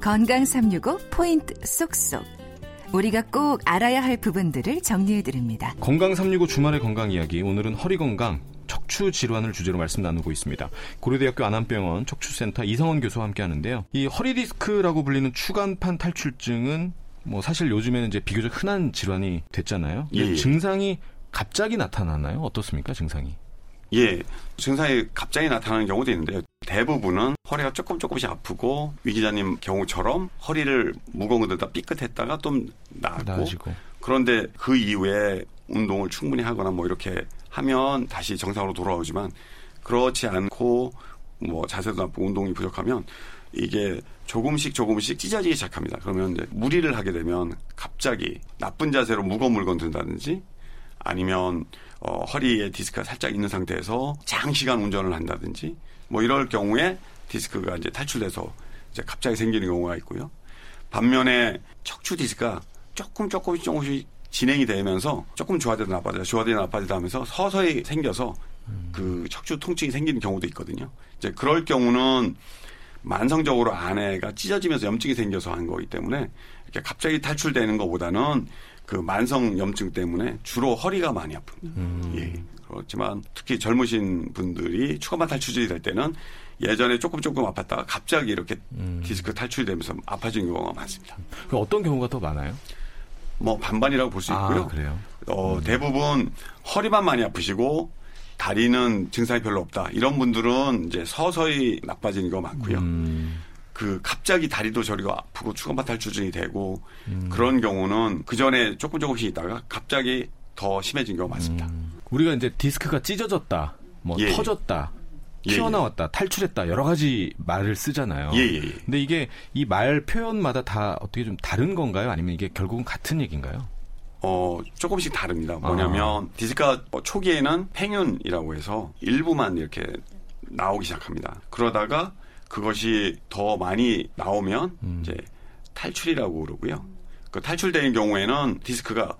건강 365 포인트 쏙쏙. 우리가 꼭 알아야 할 부분들을 정리해 드립니다. 건강 365 주말의 건강 이야기. 오늘은 허리 건강 척추 질환을 주제로 말씀 나누고 있습니다. 고려대학교 안암병원 척추센터 이성원 교수와 함께 하는데요. 이 허리 디스크라고 불리는 추간판 탈출증은 뭐 사실 요즘에는 이제 비교적 흔한 질환이 됐잖아요. 예, 예. 증상이 갑자기 나타나나요? 어떻습니까, 증상이? 예, 증상이 갑자기 나타나는 경우도 있는데요. 대부분은 허리가 조금 조금씩 아프고 위 기자님 경우처럼 허리를 무거운 데다 삐끗했다가 좀 나았고 나아지고. 그런데 그 이후에 운동을 충분히 하거나 뭐 이렇게 하면 다시 정상으로 돌아오지만 그렇지 않고 뭐 자세도 나쁘고 운동이 부족하면 이게 조금씩 조금씩 찢어지기 시작합니다. 그러면 이제 무리를 하게 되면 갑자기 나쁜 자세로 무거운 물건 든다든지 아니면 어, 허리에 디스크가 살짝 있는 상태에서 장시간 운전을 한다든지 뭐 이럴 경우에 디스크가 이제 탈출돼서 이제 갑자기 생기는 경우가 있고요. 반면에 척추 디스크가 조금 조금씩 조금씩 진행이 되면서 조금 좋아지다 나빠지다 좋아지다 나빠지다 하면서 서서히 생겨서 그 척추 통증이 생기는 경우도 있거든요. 이제 그럴 경우는 만성적으로 안에가 찢어지면서 염증이 생겨서 한 거기 때문에 이렇게 갑자기 탈출되는 것보다는 그 만성 염증 때문에 주로 허리가 많이 아픕니다. 예. 그렇지만 특히 젊으신 분들이 추가만 탈출이 될 때는 예전에 조금 조금 아팠다가 갑자기 이렇게 디스크 탈출이 되면서 아파지는 경우가 많습니다. 그 어떤 경우가 더 많아요? 뭐 반반이라고 볼 수 있고요. 아, 그래요? 어, 대부분 허리만 많이 아프시고 다리는 증상이 별로 없다. 이런 분들은 이제 서서히 나빠지는 경우가 많고요. 음, 그 갑자기 다리도 저리가 아프고 추간판 탈출증이 되고 음. 그런 경우는 그 전에 조금 조금씩 있다가 갑자기 더 심해진 경우가 많습니다. 우리가 이제 디스크가 찢어졌다, 뭐 예, 예. 터졌다, 예, 튀어나왔다, 탈출했다 여러 가지 말을 쓰잖아요. 예, 예, 예. 근데 이게 이 말 표현마다 다 어떻게 좀 다른 건가요? 아니면 이게 결국은 같은 얘기인가요? 어, 조금씩 다릅니다. 뭐냐면 디스크가 어, 초기에는 팽윤이라고 해서 일부만 이렇게 나오기 시작합니다. 그러다가 그것이 더 많이 나오면 이제 탈출이라고 그러고요. 그 탈출되는 경우에는 디스크가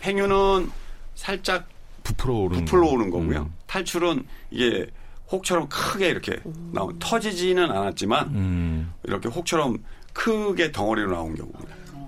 팽윤은 살짝 부풀어 오르는 부풀어 거. 오는 거고요. 음. 탈출은 이게 혹처럼 크게 이렇게 나오 터지지는 않았지만 음. 이렇게 혹처럼 크게 덩어리로 나온 경우입니다.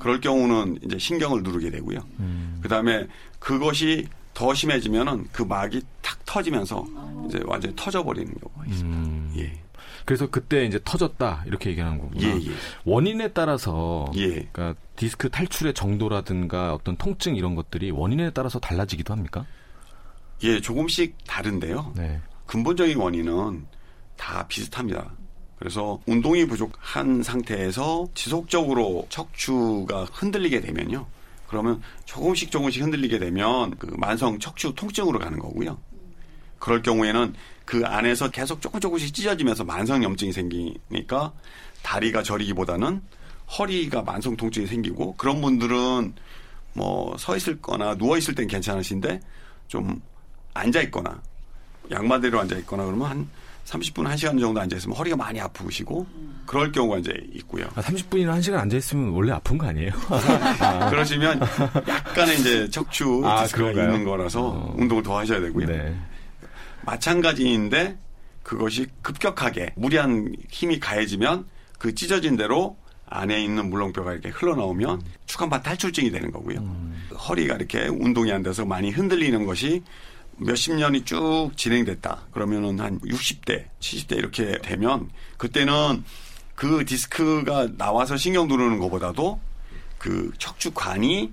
그럴 경우는 이제 신경을 누르게 되고요. 음. 그 다음에 그것이 더 심해지면은 그 막이 탁 터지면서 이제 완전히 터져버리는 경우가 있습니다. 음. 예. 그래서 그때 이제 터졌다 이렇게 얘기하는 거구나. 예, 예. 원인에 따라서 예. 그러니까 디스크 탈출의 정도라든가 어떤 통증 이런 것들이 원인에 따라서 달라지기도 합니까? 예, 조금씩 다른데요. 네. 근본적인 원인은 다 비슷합니다. 그래서 운동이 부족한 상태에서 지속적으로 척추가 흔들리게 되면요. 그러면 조금씩 조금씩 흔들리게 되면 그 만성 척추 통증으로 가는 거고요. 그럴 경우에는 그 안에서 계속 조금 조금씩 찢어지면서 만성 염증이 생기니까 다리가 저리기보다는 허리가 만성 통증이 생기고 그런 분들은 뭐 서 있을 거나 누워 있을 땐 괜찮으신데 좀 앉아 있거나 양반대로 앉아 있거나 그러면 한 30분, 1시간 정도 앉아 있으면 허리가 많이 아프시고 그럴 경우가 이제 있고요. 아, 30분이나 1시간 앉아 있으면 원래 아픈 거 아니에요? 그러시면 약간의 이제 척추 아, 디스크가 그런가요? 있는 거라서 어. 운동을 더 하셔야 되고요. 네. 마찬가지인데 그것이 급격하게 무리한 힘이 가해지면 그 찢어진 대로 안에 있는 물렁뼈가 이렇게 흘러나오면 추간판 탈출증이 되는 거고요. 허리가 이렇게 운동이 안 돼서 많이 흔들리는 것이 몇십 년이 쭉 진행됐다. 그러면은 한 60대, 70대 이렇게 되면 그때는 그 디스크가 나와서 신경 누르는 것보다도 그 척추관이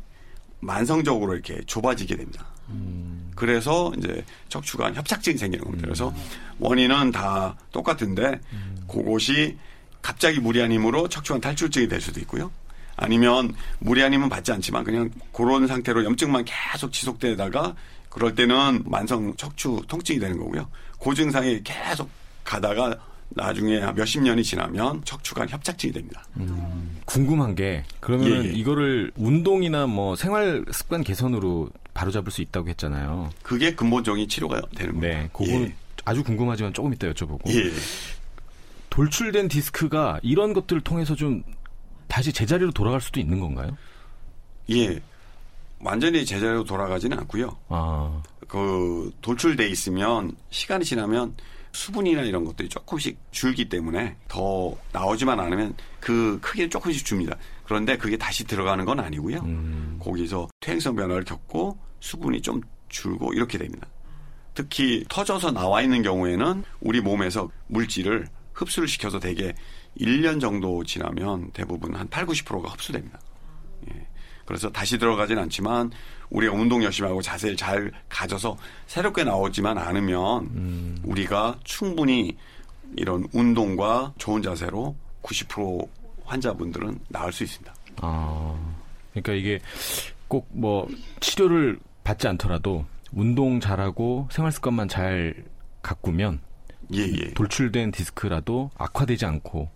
만성적으로 이렇게 좁아지게 됩니다. 그래서 이제 척추관 협착증이 생기는 겁니다. 그래서 원인은 다 똑같은데 그것이 갑자기 무리한 힘으로 척추관 탈출증이 될 수도 있고요. 아니면 무리한 힘은 받지 않지만 그냥 그런 상태로 염증만 계속 지속되다가 그럴 때는 만성 척추 통증이 되는 거고요. 그 증상이 계속 가다가 나중에 몇십 년이 지나면 척추관 협착증이 됩니다. 궁금한 게 그러면 예, 예. 이거를 운동이나 뭐 생활 습관 개선으로 바로잡을 수 있다고 했잖아요. 그게 근본적인 치료가 되는 겁니다. 네, 그거는 아주 궁금하지만 조금 이따 여쭤보고 예. 예. 돌출된 디스크가 이런 것들을 통해서 좀 다시 제자리로 돌아갈 수도 있는 건가요? 예. 완전히 제자리로 돌아가지는 않고요. 아, 그 돌출돼 있으면 시간이 지나면 수분이나 이런 것들이 조금씩 줄기 때문에 더 나오지만 않으면 그 크기는 조금씩 줍니다. 그런데 그게 다시 들어가는 건 아니고요. 음. 거기서 퇴행성 변화를 겪고 수분이 좀 줄고 이렇게 됩니다. 특히 터져서 나와 있는 경우에는 우리 몸에서 물질을 흡수를 시켜서 대개 1년 정도 지나면 대부분 한 8, 90%가 흡수됩니다. 예. 그래서 다시 들어가진 않지만 우리가 운동 열심히 하고 자세를 잘 가져서 새롭게 나오지만 않으면 음. 우리가 충분히 이런 운동과 좋은 자세로 90% 환자분들은 나을 수 있습니다. 아, 그러니까 이게 꼭 뭐 치료를 받지 않더라도 운동 잘하고 생활 습관만 잘 가꾸면 예, 예. 돌출된 디스크라도 악화되지 않고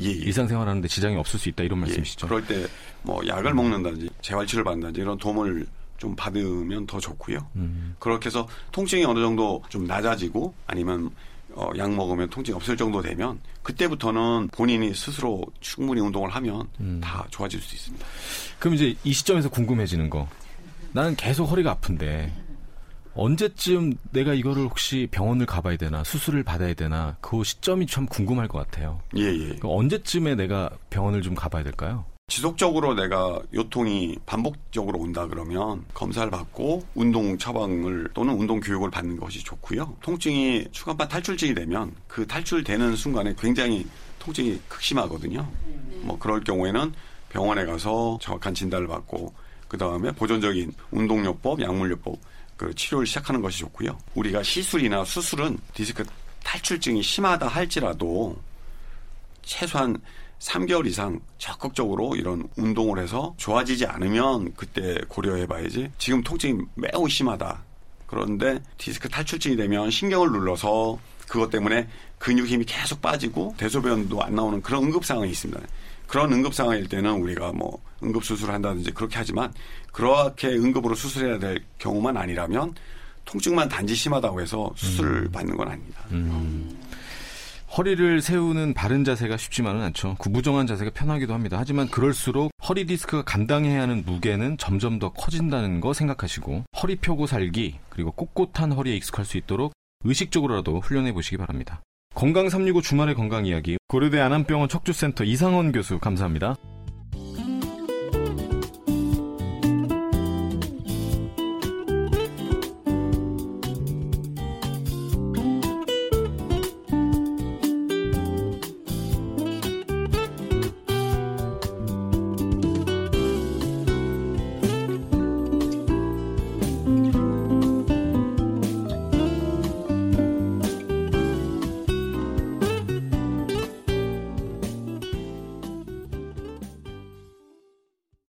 예, 예. 일상생활하는데 지장이 없을 수 있다 이런 말씀이시죠? 예, 그럴 때 뭐 약을 먹는다든지 재활치료를 받는다든지 이런 도움을 좀 받으면 더 좋고요. 음. 그렇게 해서 통증이 어느 정도 좀 낮아지고 아니면 어, 약 먹으면 통증이 없을 정도 되면 그때부터는 본인이 스스로 충분히 운동을 하면 음. 다 좋아질 수 있습니다. 그럼 이제 이 시점에서 궁금해지는 거. 나는 계속 허리가 아픈데 언제쯤 내가 이거를 혹시 병원을 가봐야 되나 수술을 받아야 되나 그 시점이 참 궁금할 것 같아요. 예, 예. 언제쯤에 내가 병원을 좀 가봐야 될까요? 지속적으로 내가 요통이 반복적으로 온다 그러면 검사를 받고 운동 처방을 또는 운동 교육을 받는 것이 좋고요. 통증이 추간판 탈출증이 되면 그 탈출되는 순간에 굉장히 통증이 극심하거든요. 뭐 그럴 경우에는 병원에 가서 정확한 진단을 받고 그 다음에 보존적인 운동요법, 약물요법 그 치료를 시작하는 것이 좋고요. 우리가 시술이나 수술은 디스크 탈출증이 심하다 할지라도 최소한 3개월 이상 적극적으로 이런 운동을 해서 좋아지지 않으면 그때 고려해 봐야지. 지금 통증이 매우 심하다. 그런데 디스크 탈출증이 되면 신경을 눌러서 그것 때문에 근육 힘이 계속 빠지고 대소변도 안 나오는 그런 응급 상황이 있습니다. 그런 응급 상황일 때는 우리가 뭐 응급 수술을 한다든지 그렇게 하지만 그렇게 응급으로 수술해야 될 경우만 아니라면 통증만 단지 심하다고 해서 수술을 받는 건 아닙니다. 음. 허리를 세우는 바른 자세가 쉽지만은 않죠. 구부정한 자세가 편하기도 합니다. 하지만 그럴수록 허리 디스크가 감당해야 하는 무게는 점점 더 커진다는 거 생각하시고 허리 펴고 살기 그리고 꼿꼿한 허리에 익숙할 수 있도록 의식적으로라도 훈련해 보시기 바랍니다. 건강 365 주말의 건강 이야기 고려대 안암병원 척추센터 이상원 교수 감사합니다.